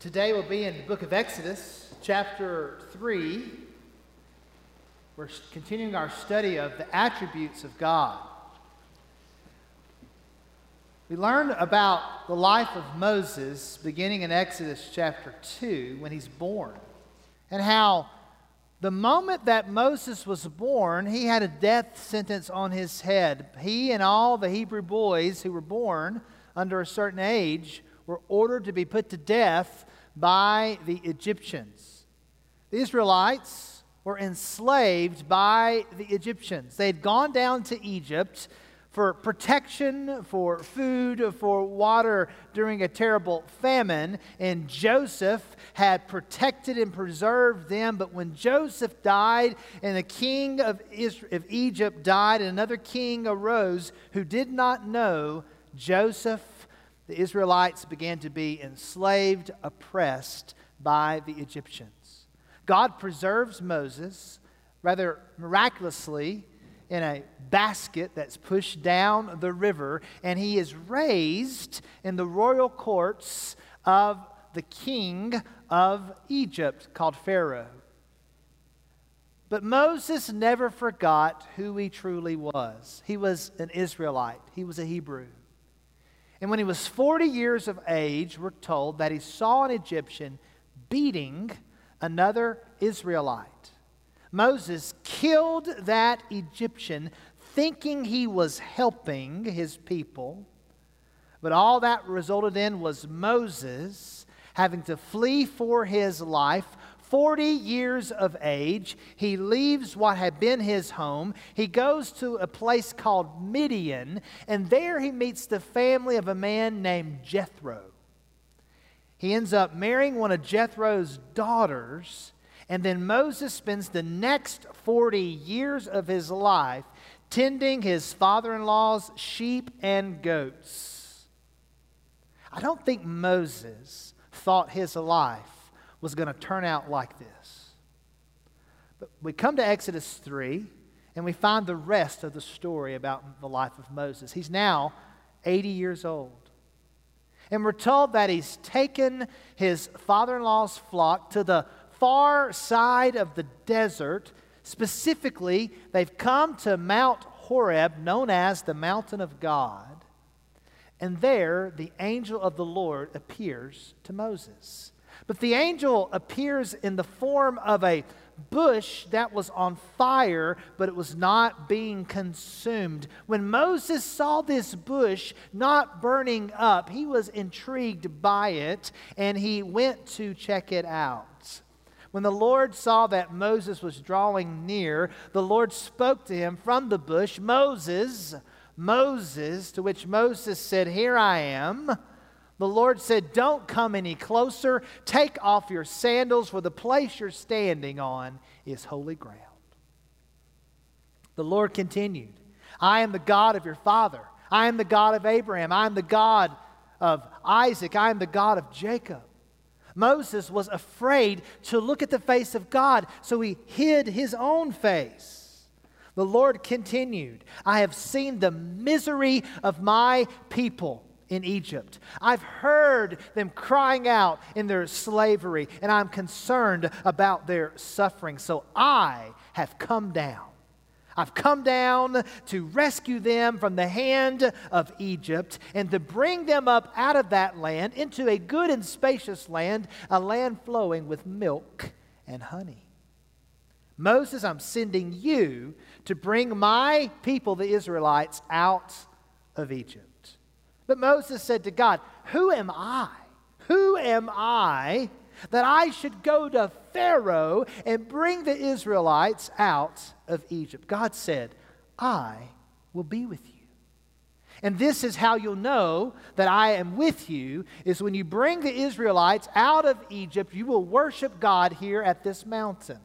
Today we'll be in the book of Exodus, chapter 3. We're continuing our study of the attributes of God. We learned about the life of Moses beginning in Exodus chapter 2 when he's born, and how the moment that Moses was born, he had a death sentence on his head. He and all the Hebrew boys who were born under a certain age were ordered to be put to death by the Egyptians. The Israelites were enslaved by the Egyptians. They had gone down to Egypt for protection, for food, for water during a terrible famine, and Joseph had protected and preserved them. But when Joseph died and the king of, Israel, of Egypt died, and another king arose who did not know Joseph the Israelites began to be enslaved, oppressed by the Egyptians. God preserves Moses rather miraculously in a basket that's pushed down the river, and he is raised in the royal courts of the king of Egypt called Pharaoh. But Moses never forgot who he truly was. He was an Israelite, he was a Hebrew. And when he was 40 years of age, we're told that he saw an Egyptian beating another Israelite. Moses killed that Egyptian thinking he was helping his people. But all that resulted in was Moses having to flee for his life 40 years of age, he leaves what had been his home. He goes to a place called Midian, and there he meets the family of a man named Jethro. He ends up marrying one of Jethro's daughters, and then Moses spends the next 40 years of his life tending his father in law's sheep and goats. I don't think Moses thought his life was going to turn out like this. But we come to Exodus 3, and we find the rest of the story about the life of Moses. He's now 80 years old. And we're told that he's taken his father in law's flock to the far side of the desert. Specifically, they've come to Mount Horeb, known as the Mountain of God. And there, the angel of the Lord appears to Moses. But the angel appears in the form of a bush that was on fire, but it was not being consumed. When Moses saw this bush not burning up, he was intrigued by it and he went to check it out. When the Lord saw that Moses was drawing near, the Lord spoke to him from the bush, Moses, Moses, to which Moses said, Here I am. The Lord said, Don't come any closer. Take off your sandals, for the place you're standing on is holy ground. The Lord continued, I am the God of your father. I am the God of Abraham. I am the God of Isaac. I am the God of Jacob. Moses was afraid to look at the face of God, so he hid his own face. The Lord continued, I have seen the misery of my people in Egypt. I've heard them crying out in their slavery, and I'm concerned about their suffering. So I have come down. I've come down to rescue them from the hand of Egypt and to bring them up out of that land into a good and spacious land, a land flowing with milk and honey. Moses, I'm sending you to bring my people, the Israelites, out of Egypt. But Moses said to God, Who am I? Who am I that I should go to Pharaoh and bring the Israelites out of Egypt? God said, I will be with you. And this is how you'll know that I am with you is when you bring the Israelites out of Egypt, you will worship God here at this mountain.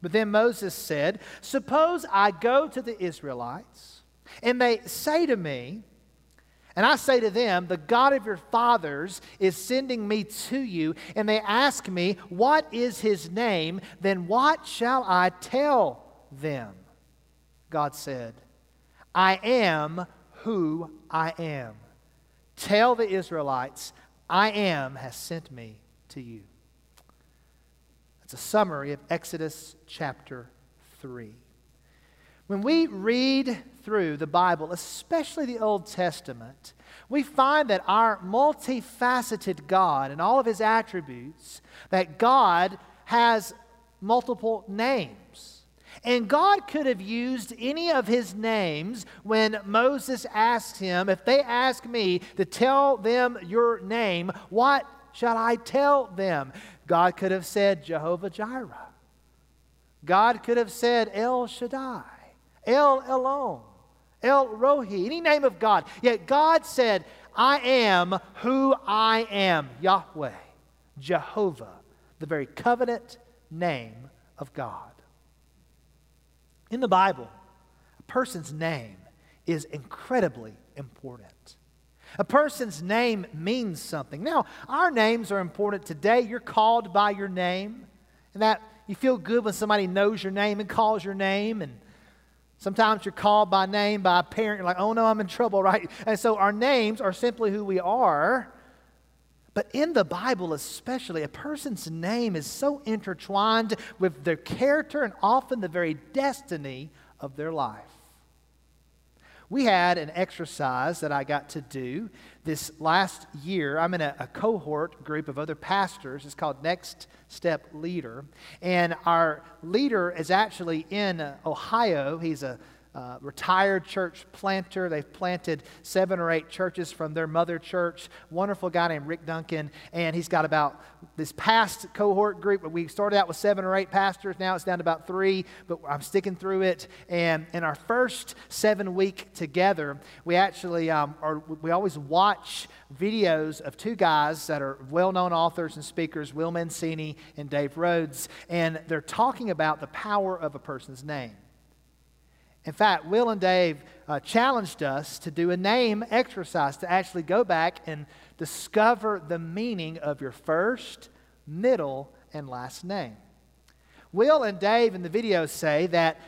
But then Moses said, Suppose I go to the Israelites and they say to me, and I say to them, The God of your fathers is sending me to you. And they ask me, What is his name? Then what shall I tell them? God said, I am who I am. Tell the Israelites, I am has sent me to you. It's a summary of Exodus chapter 3. When we read through the Bible, especially the Old Testament, we find that our multifaceted God and all of his attributes, that God has multiple names. And God could have used any of his names when Moses asked him, If they ask me to tell them your name, what shall I tell them? God could have said Jehovah Jireh. God could have said El Shaddai, El Elyon, El Roi, any name of God. Yet God said, I am who I am, Yahweh, Jehovah, the very covenant name of God. In the Bible, a person's name is incredibly important. A person's name means something. Now, our names are important today. You're called by your name, and that you feel good when somebody knows your name and calls your name. And sometimes you're called by name by a parent. You're like, oh no, I'm in trouble, right? And so our names are simply who we are. But in the Bible, especially, a person's name is so intertwined with their character and often the very destiny of their life. We had an exercise that I got to do this last year. I'm in a, a, cohort group of other pastors. It's called Next Step Leader. And our leader is actually in Ohio. He's a uh, retired church planter. They've planted seven or eight churches from their mother church. Wonderful guy named Rick Duncan. And he's got about this past cohort group. We started out with seven or eight pastors. Now it's down to about three, but I'm sticking through it. And in our first seven week together, we actually um, are, we always watch videos of two guys that are well known authors and speakers, Will Mancini and Dave Rhodes. And they're talking about the power of a person's name. In fact, Will and Dave uh, challenged us to do a name exercise to actually go back and discover the meaning of your first, middle, and last name. Will and Dave in the video say that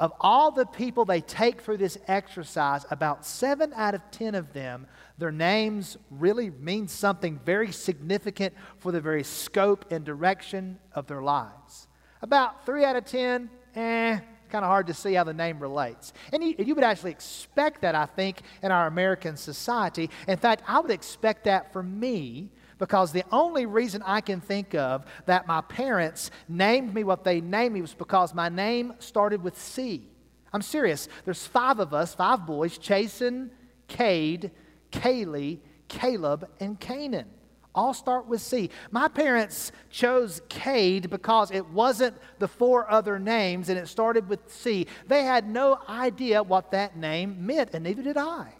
of all the people they take through this exercise, about seven out of ten of them, their names really mean something very significant for the very scope and direction of their lives. About three out of ten, eh, kind of hard to see how the name relates. And you, you, would actually expect that, I think, in our American society. In fact, I would expect that for me because the only reason I can think of that my parents named me what they named me was because my name started with C. I'm serious. There's five of us, five boys Chasen, Cade, Kaylee, Caleb, and Canaan all start with C. My parents chose Cade because it wasn't the four other names and it started with C. They had no idea what that name meant, and neither did I.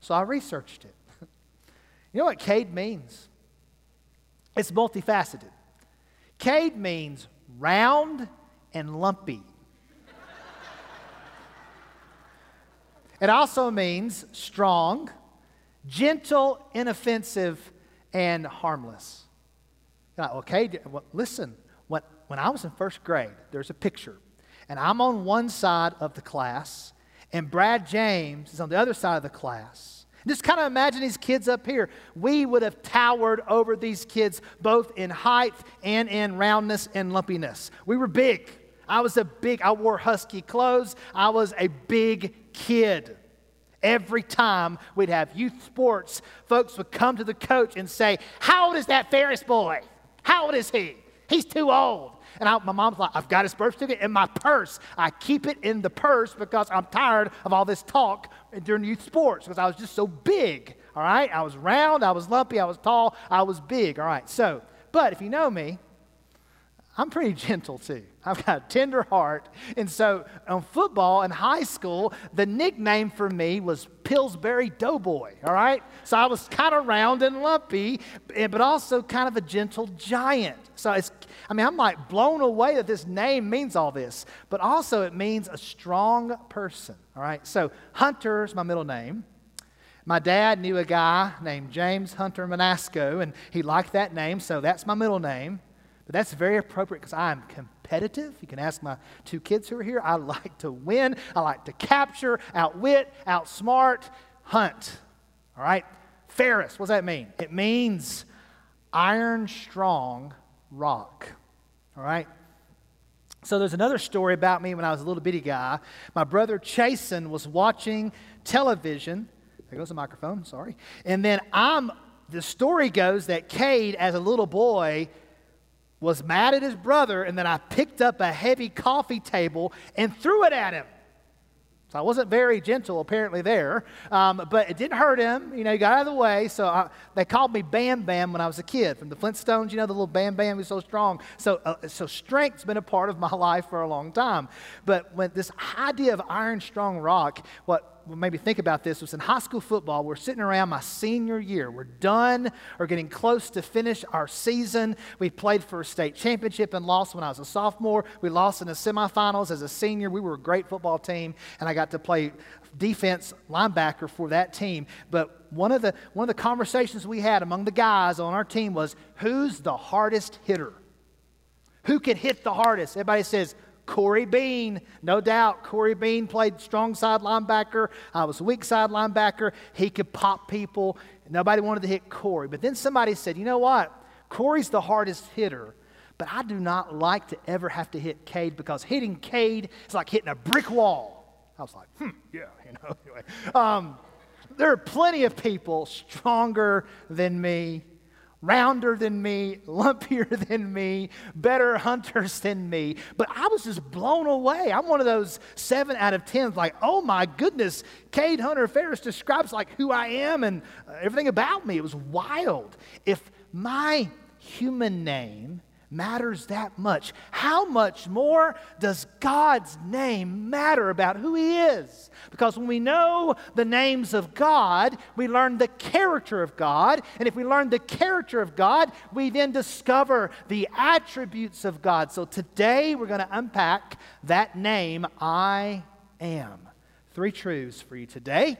So I researched it. you know what Cade means? It's multifaceted. Cade means round and lumpy. it also means strong, gentle, inoffensive, and harmless. Like, okay, well, listen, when, when I was in first grade, there's a picture, and I'm on one side of the class, and Brad James is on the other side of the class. Just kind of imagine these kids up here. We would have towered over these kids both in height and in roundness and lumpiness. We were big. I was a big, I wore husky clothes. I was a big kid. Every time we'd have youth sports, folks would come to the coach and say, How old is that Ferris boy? How old is he? He's too old. And I, my mom's like, I've got his birth certificate in my purse. I keep it in the purse because I'm tired of all this talk during youth sports because I was just so big. All right? I was round, I was lumpy, I was tall, I was big. All right? So, but if you know me, I'm pretty gentle too. I've got a tender heart. And so on football in high school, the nickname for me was Pillsbury Doughboy, all right? So I was kind of round and lumpy, eh, but also kind of a gentle giant. So it's, I mean, I'm like blown away that this name means all this, but also it means a strong person, all right? So Hunter is my middle name. My dad knew a guy named James Hunter Manasco, and he liked that name, so that's my middle name. But that's very appropriate because I'm competitive. You can ask my two kids who are here. I like to win, I like to capture, outwit, outsmart, hunt. All right? Ferris, what does that mean? It means iron strong rock. All right? So there's another story about me when I was a little bitty guy. My brother Chasen was watching television. There goes the microphone, sorry. And then I'm, the story goes that Cade, as a little boy, was mad at his brother, and then I picked up a heavy coffee table and threw it at him. So I wasn't very gentle, apparently, there. Um, but it didn't hurt him. You know, he got out of the way. So I, they called me Bam Bam when I was a kid. From the Flintstones, you know, the little Bam Bam was so strong. So, uh, so strength's been a part of my life for a long time. But when this idea of iron strong rock, what made me think about this was in high school football. We're sitting around my senior year. We're done or getting close to finish our season. We played for a state championship and lost when I was a sophomore. We lost in the semifinals as a senior. We were a great football team, and I got to play defense linebacker for that team. But one of the one of the conversations we had among the guys on our team was who's the hardest hitter? Who can hit the hardest? Everybody says Corey Bean, no doubt. Corey Bean played strong side linebacker. I was weak side linebacker. He could pop people. Nobody wanted to hit Corey. But then somebody said, you know what? Corey's the hardest hitter, but I do not like to ever have to hit Cade because hitting Cade is like hitting a brick wall. I was like, hmm, yeah, you know. Anyway, um, there are plenty of people stronger than me rounder than me, lumpier than me, better hunters than me. But I was just blown away. I'm one of those seven out of ten, like, oh my goodness, Cade Hunter Ferris describes like who I am and uh, everything about me. It was wild. If my human name matters that much, how much more does God's name matter about who He is? Because when we know the names of God, we learn the character of God. And if we learn the character of God, we then discover the attributes of God. So today we're going to unpack that name, I am. Three truths for you today.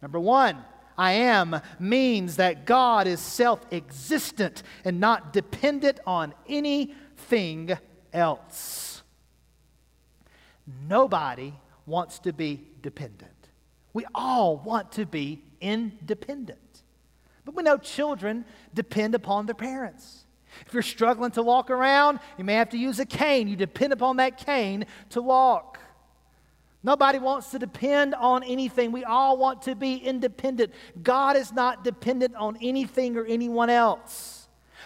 Number one, I am means that God is self existent and not dependent on anything else. Nobody wants to be dependent. We all want to be independent. But we know children depend upon their parents. If you're struggling to walk around, you may have to use a cane. You depend upon that cane to walk. Nobody wants to depend on anything. We all want to be independent. God is not dependent on anything or anyone else.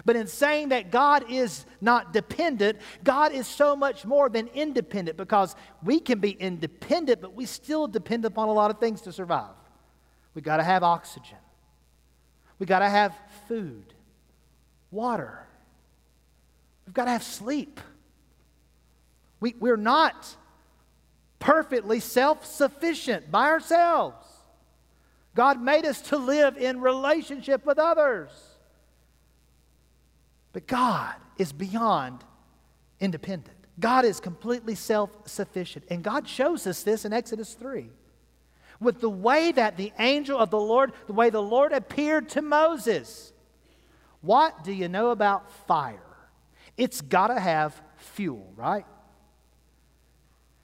But in saying that God is not dependent, God is so much more than independent because we can be independent, but we still depend upon a lot of things to survive. We got to have oxygen, we got to have food, water, we've got to have sleep. We, we're not perfectly self sufficient by ourselves. God made us to live in relationship with others. But God is beyond independent. God is completely self sufficient. And God shows us this in Exodus 3 with the way that the angel of the Lord, the way the Lord appeared to Moses. What do you know about fire? It's got to have fuel, right?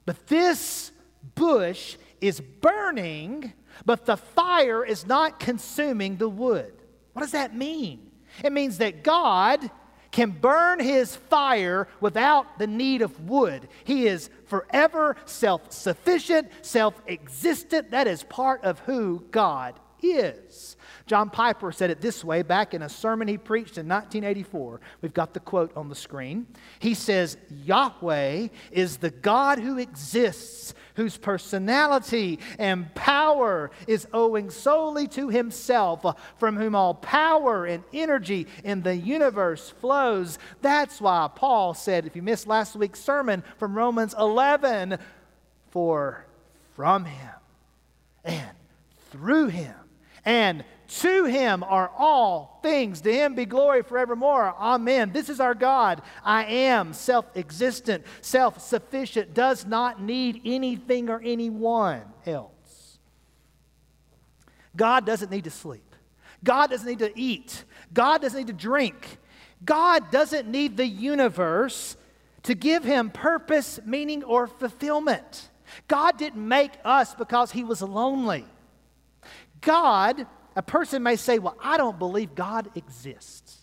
But this bush is burning, but the fire is not consuming the wood. What does that mean? It means that God can burn his fire without the need of wood. He is forever self sufficient, self existent. That is part of who God is. John Piper said it this way back in a sermon he preached in 1984. We've got the quote on the screen. He says, Yahweh is the God who exists, whose personality and power is owing solely to himself, from whom all power and energy in the universe flows. That's why Paul said, if you missed last week's sermon from Romans 11, for from him and through him and to him are all things. To him be glory forevermore. Amen. This is our God. I am self existent, self sufficient, does not need anything or anyone else. God doesn't need to sleep. God doesn't need to eat. God doesn't need to drink. God doesn't need the universe to give him purpose, meaning, or fulfillment. God didn't make us because he was lonely. God a person may say, Well, I don't believe God exists.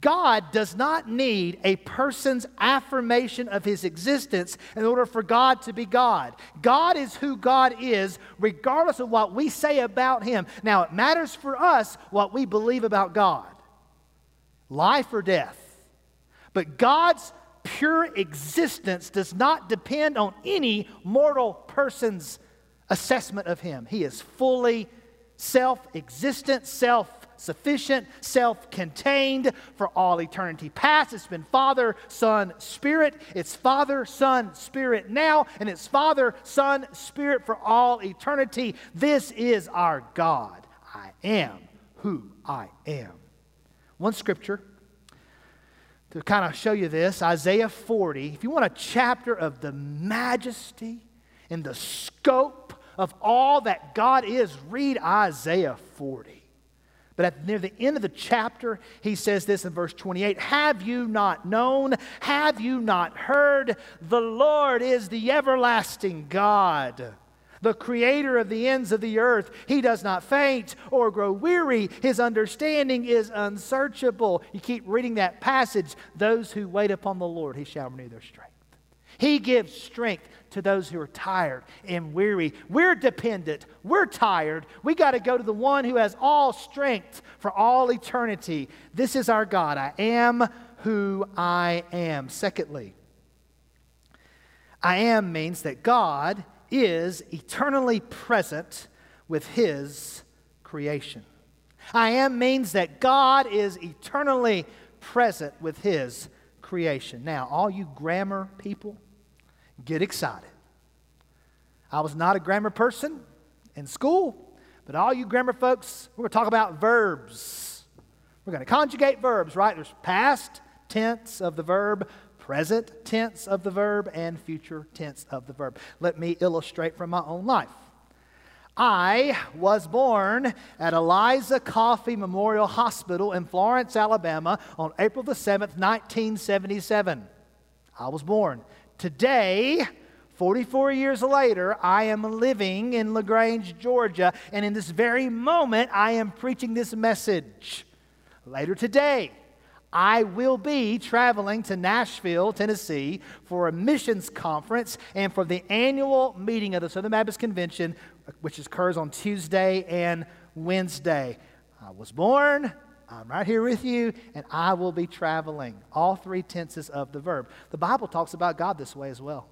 God does not need a person's affirmation of his existence in order for God to be God. God is who God is, regardless of what we say about him. Now, it matters for us what we believe about God life or death. But God's pure existence does not depend on any mortal person's assessment of him. He is fully self existent, self sufficient, self contained for all eternity past. It's been Father, Son, Spirit. It's Father, Son, Spirit now, and it's Father, Son, Spirit for all eternity. This is our God. I am who I am. One scripture to kind of show you this Isaiah 40. If you want a chapter of the majesty and the scope of all that God is, read Isaiah 40. But at near the end of the chapter, he says this in verse 28 Have you not known? Have you not heard? The Lord is the everlasting God, the creator of the ends of the earth. He does not faint or grow weary. His understanding is unsearchable. You keep reading that passage. Those who wait upon the Lord, he shall renew their strength. He gives strength to those who are tired and weary. We're dependent. We're tired. We got to go to the one who has all strength for all eternity. This is our God. I am who I am. Secondly, I am means that God is eternally present with his creation. I am means that God is eternally present with his creation. Now, all you grammar people, get excited. I was not a grammar person in school, but all you grammar folks, we're going to talk about verbs. We're going to conjugate verbs, right? There's past tense of the verb, present tense of the verb, and future tense of the verb. Let me illustrate from my own life. I was born at Eliza Coffey Memorial Hospital in Florence, Alabama on April the 7th, 1977. I was born. Today, 44 years later, I am living in LaGrange, Georgia, and in this very moment, I am preaching this message. Later today, I will be traveling to Nashville, Tennessee for a missions conference and for the annual meeting of the Southern Baptist Convention, which occurs on Tuesday and Wednesday. I was born, I'm right here with you, and I will be traveling. All three tenses of the verb. The Bible talks about God this way as well.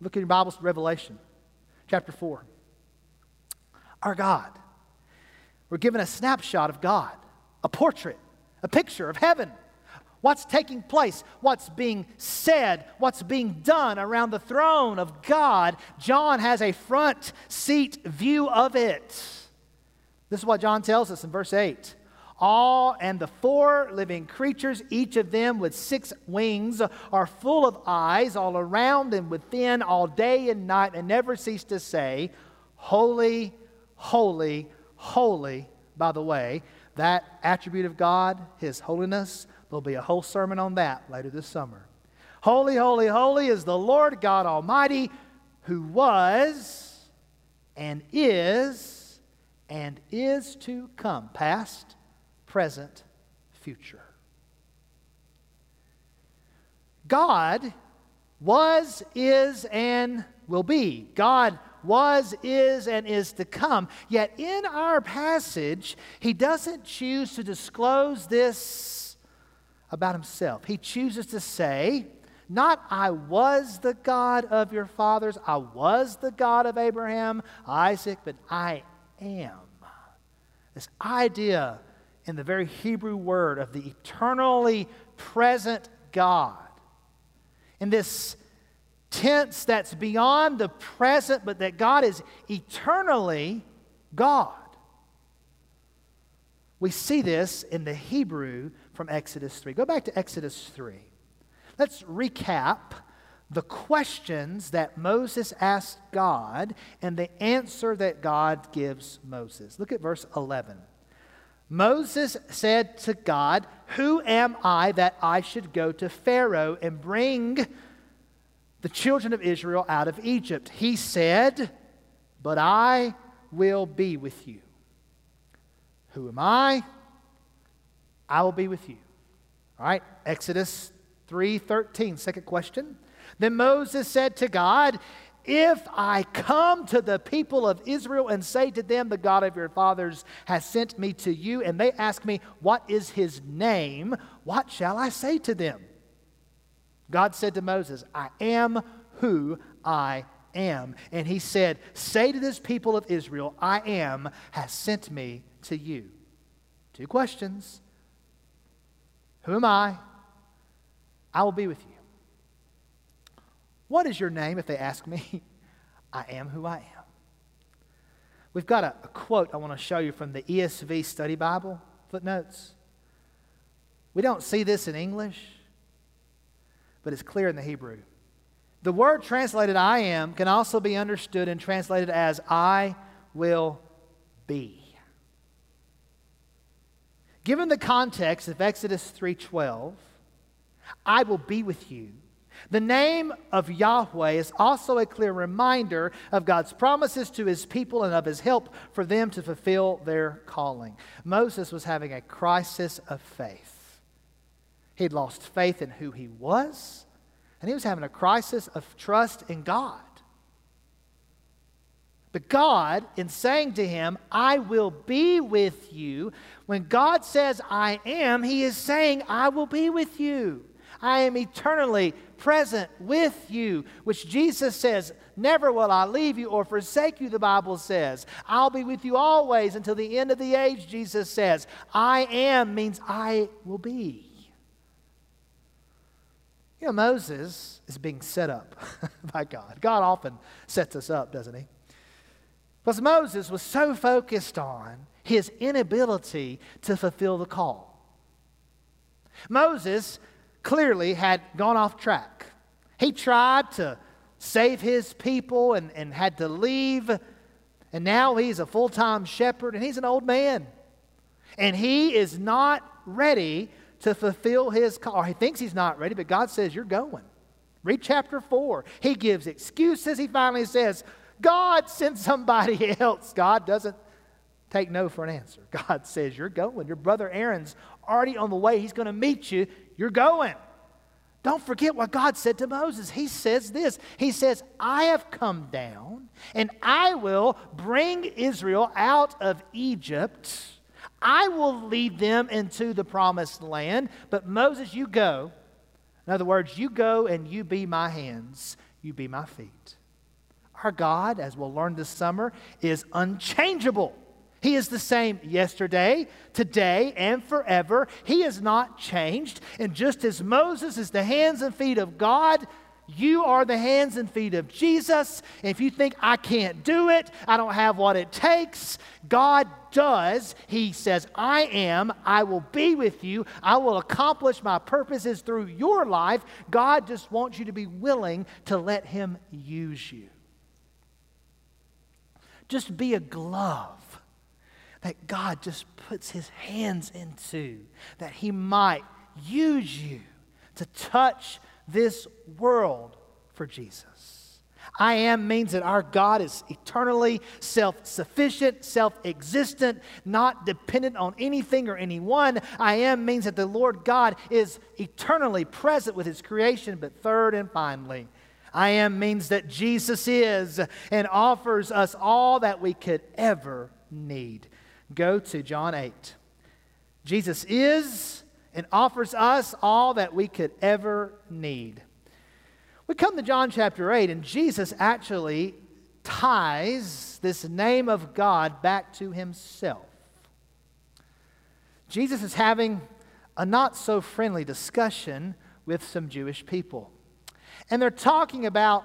Look at your Bible's Revelation, chapter 4. Our God. We're given a snapshot of God, a portrait, a picture of heaven. What's taking place, what's being said, what's being done around the throne of God. John has a front seat view of it. This is what John tells us in verse 8 all and the four living creatures, each of them with six wings, are full of eyes all around and within all day and night, and never cease to say, Holy, holy, holy. By the way, that attribute of God, His holiness, there'll be a whole sermon on that later this summer. Holy, holy, holy is the Lord God Almighty, who was and is and is to come, past present, future. God was, is, and will be. God was, is, and is to come. Yet in our passage, he doesn't choose to disclose this about himself. He chooses to say, not I was the God of your fathers, I was the God of Abraham, Isaac, but I am. This idea in the very Hebrew word of the eternally present God. In this tense that's beyond the present, but that God is eternally God. We see this in the Hebrew from Exodus 3. Go back to Exodus 3. Let's recap the questions that Moses asked God and the answer that God gives Moses. Look at verse 11. Moses said to God, Who am I that I should go to Pharaoh and bring the children of Israel out of Egypt? He said, But I will be with you. Who am I? I will be with you. All right, Exodus 3:13, second question. Then Moses said to God, if I come to the people of Israel and say to them, The God of your fathers has sent me to you, and they ask me, What is his name? What shall I say to them? God said to Moses, I am who I am. And he said, Say to this people of Israel, I am has sent me to you. Two questions Who am I? I will be with you. What is your name if they ask me? I am who I am. We've got a, a quote I want to show you from the ESV Study Bible footnotes. We don't see this in English, but it's clear in the Hebrew. The word translated I am can also be understood and translated as I will be. Given the context of Exodus 3:12, I will be with you. The name of Yahweh is also a clear reminder of God's promises to his people and of his help for them to fulfill their calling. Moses was having a crisis of faith. He'd lost faith in who he was, and he was having a crisis of trust in God. But God, in saying to him, I will be with you, when God says, I am, he is saying, I will be with you. I am eternally present with you, which Jesus says, Never will I leave you or forsake you, the Bible says. I'll be with you always until the end of the age, Jesus says. I am means I will be. You know, Moses is being set up by God. God often sets us up, doesn't he? Because Moses was so focused on his inability to fulfill the call. Moses clearly had gone off track. He tried to save his people and, and had to leave. And now he's a full time shepherd and he's an old man. And he is not ready to fulfill his call. Or he thinks he's not ready, but God says, You're going. Read chapter 4. He gives excuses. He finally says, God, send somebody else. God doesn't take no for an answer. God says, You're going. Your brother Aaron's already on the way. He's going to meet you. You're going. Don't forget what God said to Moses. He says this He says, I have come down and I will bring Israel out of Egypt. I will lead them into the promised land. But Moses, you go. In other words, you go and you be my hands, you be my feet. Our God, as we'll learn this summer, is unchangeable. He is the same yesterday, today, and forever. He has not changed. And just as Moses is the hands and feet of God, you are the hands and feet of Jesus. If you think I can't do it, I don't have what it takes, God does. He says, I am, I will be with you, I will accomplish my purposes through your life. God just wants you to be willing to let Him use you. Just be a glove that God just puts his hands into, that he might use you to touch this world for Jesus. I am means that our God is eternally self sufficient, self existent, not dependent on anything or anyone. I am means that the Lord God is eternally present with his creation. But third and finally, I am means that Jesus is and offers us all that we could ever need go to John 8. Jesus is and offers us all that we could ever need. We come to John chapter 8, and Jesus actually ties this name of God back to himself. Jesus is having a not so friendly discussion with some Jewish people. And they're talking about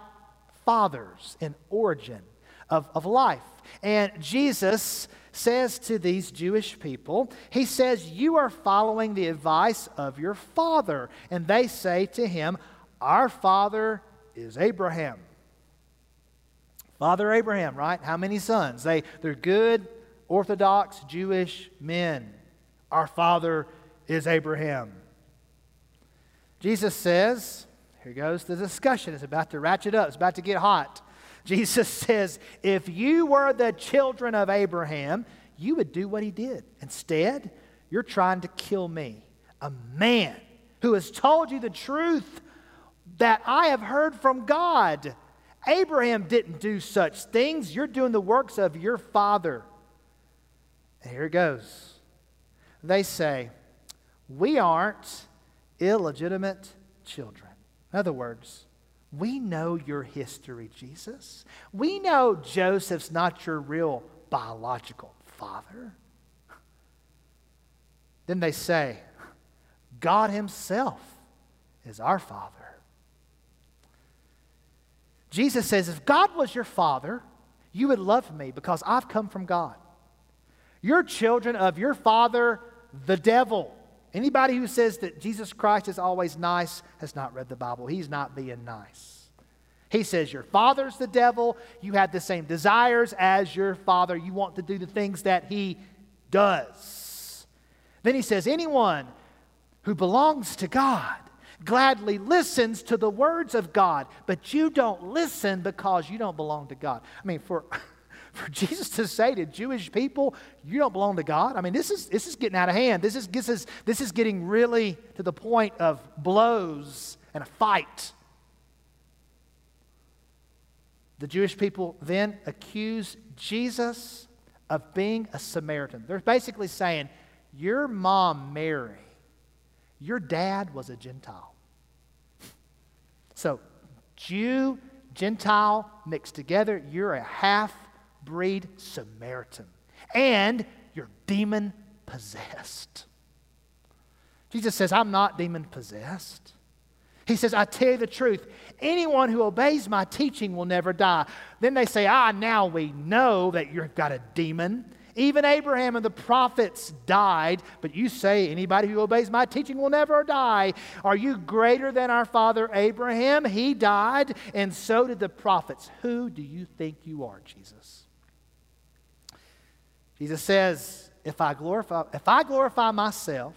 fathers and origin of, of life. And Jesus says to these Jewish people, He says, You are following the advice of your father. And they say to him, Our father is Abraham. Father Abraham, right? How many sons? They, they're good, Orthodox Jewish men. Our father is Abraham. Jesus says, here goes the discussion. It's about to ratchet up, it's about to get hot. Jesus says, If you were the children of Abraham, you would do what he did. Instead, you're trying to kill me, a man who has told you the truth that I have heard from God. Abraham didn't do such things. You're doing the works of your father. And here it goes. They say, We aren't illegitimate children. In other words, we know your history, Jesus. We know Joseph's not your real biological father. Then they say, God Himself is our Father. Jesus says, if God was your Father, you would love me because I've come from God. You're children of your father, the devil. Anybody who says that Jesus Christ is always nice has not read the Bible. He's not being nice. He says, Your father's the devil. You have the same desires as your father. You want to do the things that he does. Then he says, Anyone who belongs to God gladly listens to the words of God, but you don't listen because you don't belong to God. I mean, for. For Jesus to say to Jewish people, you don't belong to God. I mean, this is, this is getting out of hand. This is, this, is, this is getting really to the point of blows and a fight. The Jewish people then accuse Jesus of being a Samaritan. They're basically saying, Your mom, Mary, your dad was a Gentile. So, Jew, Gentile mixed together, you're a half breed Samaritan. And you're demon possessed. Jesus says, I'm not demon possessed. He says, I tell you the truth. Anyone who obeys my teaching will never die. Then they say, Ah, now we know that you've got a demon. Even Abraham and the prophets died, but you say anybody who obeys my teaching will never die. Are you greater than our father Abraham? He died, and so did the prophets. Who do you think you are, Jesus? Jesus says, if I glorify, if I glorify myself,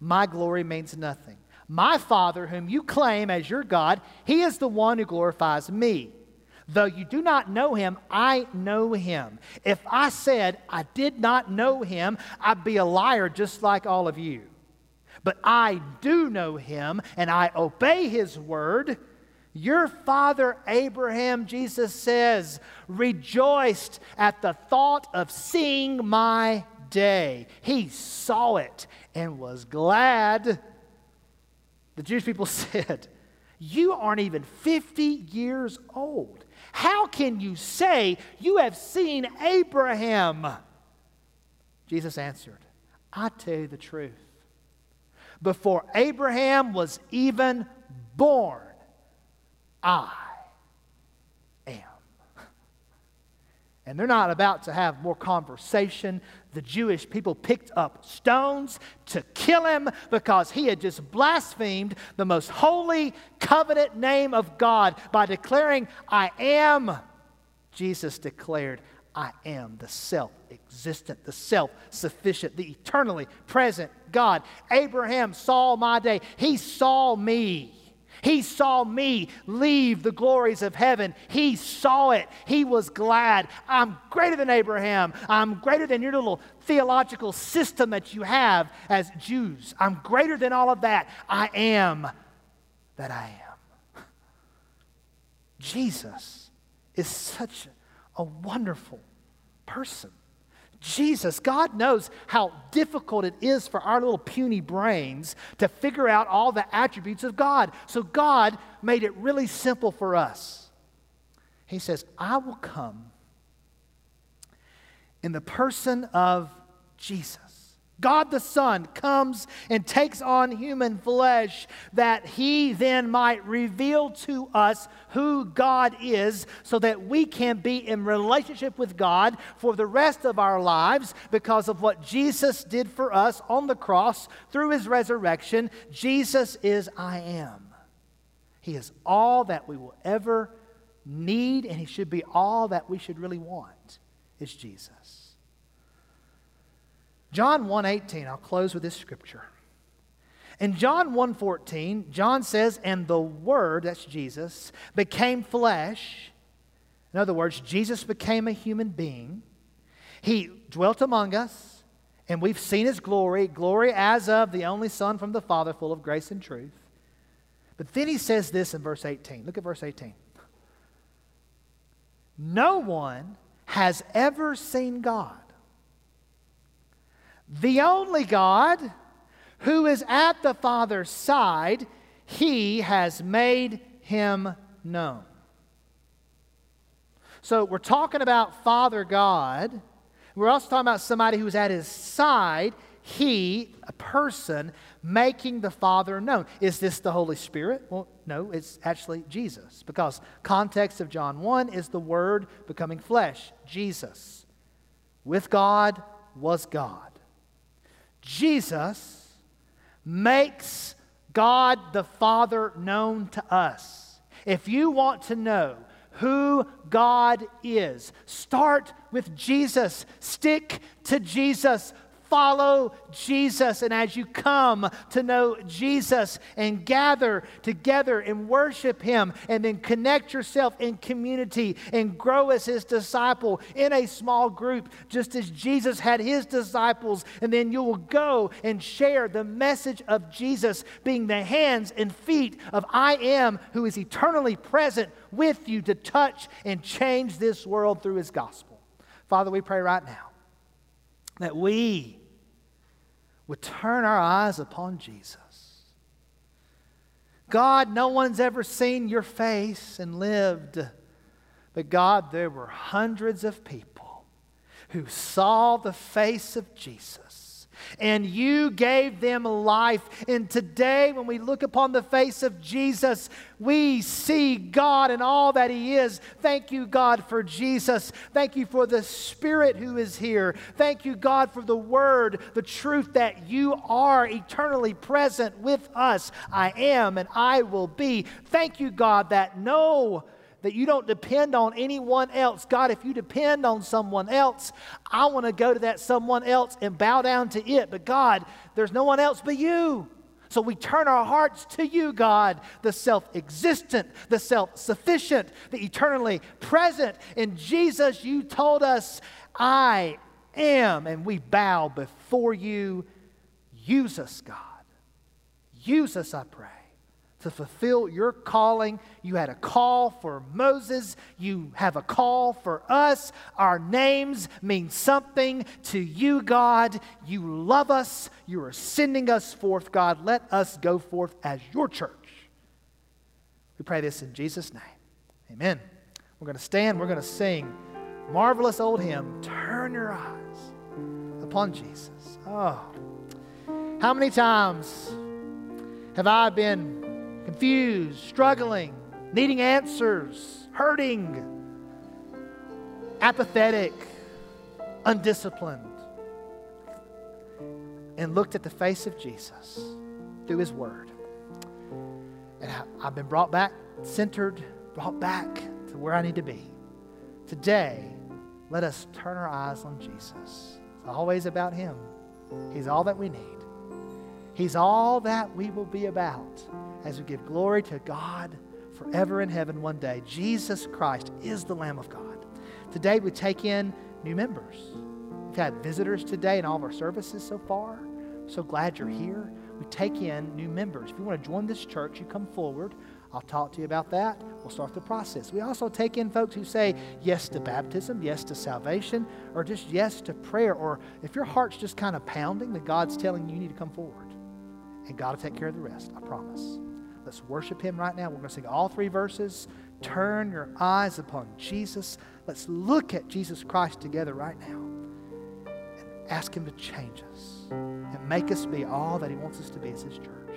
my glory means nothing. My Father, whom you claim as your God, he is the one who glorifies me. Though you do not know him, I know him. If I said I did not know him, I'd be a liar just like all of you. But I do know him, and I obey his word. Your father Abraham, Jesus says, rejoiced at the thought of seeing my day. He saw it and was glad. The Jewish people said, You aren't even 50 years old. How can you say you have seen Abraham? Jesus answered, I tell you the truth. Before Abraham was even born, I am. And they're not about to have more conversation. The Jewish people picked up stones to kill him because he had just blasphemed the most holy covenant name of God by declaring, I am. Jesus declared, I am the self existent, the self sufficient, the eternally present God. Abraham saw my day, he saw me. He saw me leave the glories of heaven. He saw it. He was glad. I'm greater than Abraham. I'm greater than your little theological system that you have as Jews. I'm greater than all of that. I am that I am. Jesus is such a wonderful person. Jesus, God knows how difficult it is for our little puny brains to figure out all the attributes of God. So God made it really simple for us. He says, I will come in the person of Jesus. God the Son comes and takes on human flesh that he then might reveal to us who God is so that we can be in relationship with God for the rest of our lives because of what Jesus did for us on the cross through his resurrection. Jesus is I am. He is all that we will ever need, and he should be all that we should really want, is Jesus. John 1:18, I'll close with this scripture. In John 1:14, John says, "And the word, that's Jesus, became flesh." In other words, Jesus became a human being. He dwelt among us, And we've seen his glory, glory as of the only Son from the Father, full of grace and truth. But then he says this in verse 18. Look at verse 18. No one has ever seen God. The only God who is at the Father's side, he has made him known. So we're talking about Father God. We're also talking about somebody who's at his side, he, a person, making the Father known. Is this the Holy Spirit? Well, no, it's actually Jesus. Because context of John 1 is the Word becoming flesh, Jesus. With God was God. Jesus makes God the Father known to us. If you want to know who God is. Start with Jesus. Stick to Jesus. Follow Jesus. And as you come to know Jesus and gather together and worship Him, and then connect yourself in community and grow as His disciple in a small group, just as Jesus had His disciples, and then you will go and share the message of Jesus, being the hands and feet of I am who is eternally present with you to touch and change this world through His gospel. Father, we pray right now that we would turn our eyes upon Jesus. God, no one's ever seen your face and lived. But God, there were hundreds of people who saw the face of Jesus and you gave them life. And today, when we look upon the face of Jesus, we see God and all that He is. Thank you, God, for Jesus. Thank you for the Spirit who is here. Thank you, God, for the Word, the truth that you are eternally present with us. I am and I will be. Thank you, God, that no that you don't depend on anyone else. God, if you depend on someone else, I want to go to that someone else and bow down to it. But God, there's no one else but you. So we turn our hearts to you, God, the self existent, the self sufficient, the eternally present. In Jesus, you told us, I am, and we bow before you. Use us, God. Use us, I pray to fulfill your calling. You had a call for Moses. You have a call for us. Our names mean something to you, God. You love us. You are sending us forth, God. Let us go forth as your church. We pray this in Jesus' name. Amen. We're going to stand. We're going to sing marvelous old hymn, Turn Your Eyes upon Jesus. Oh, how many times have I been confused, struggling, needing answers, hurting, apathetic, undisciplined, and looked at the face of Jesus through His Word. And I've been brought back, centered, brought back to where I need to be. Today, let us turn our eyes on Jesus. It's always about Him. He's all that we need. He's all that we will be about as we give glory to God forever in heaven one day. Jesus Christ is the Lamb of God. Today we take in new members. We've had visitors today in all of our services so far. So glad you're here. We take in new members. If you want to join this church, you come forward. I'll talk to you about that. We'll start the process. We also take in folks who say yes to baptism, yes to salvation, or just yes to prayer. Or if your heart's just kind of pounding, that God's telling you you need to come forward. And God will take care of the rest, I promise. Let's worship Him right now. We're going to sing all three verses. Turn your eyes upon Jesus. Let's look at Jesus Christ together right now and ask Him to change us and make us be all that He wants us to be as His church.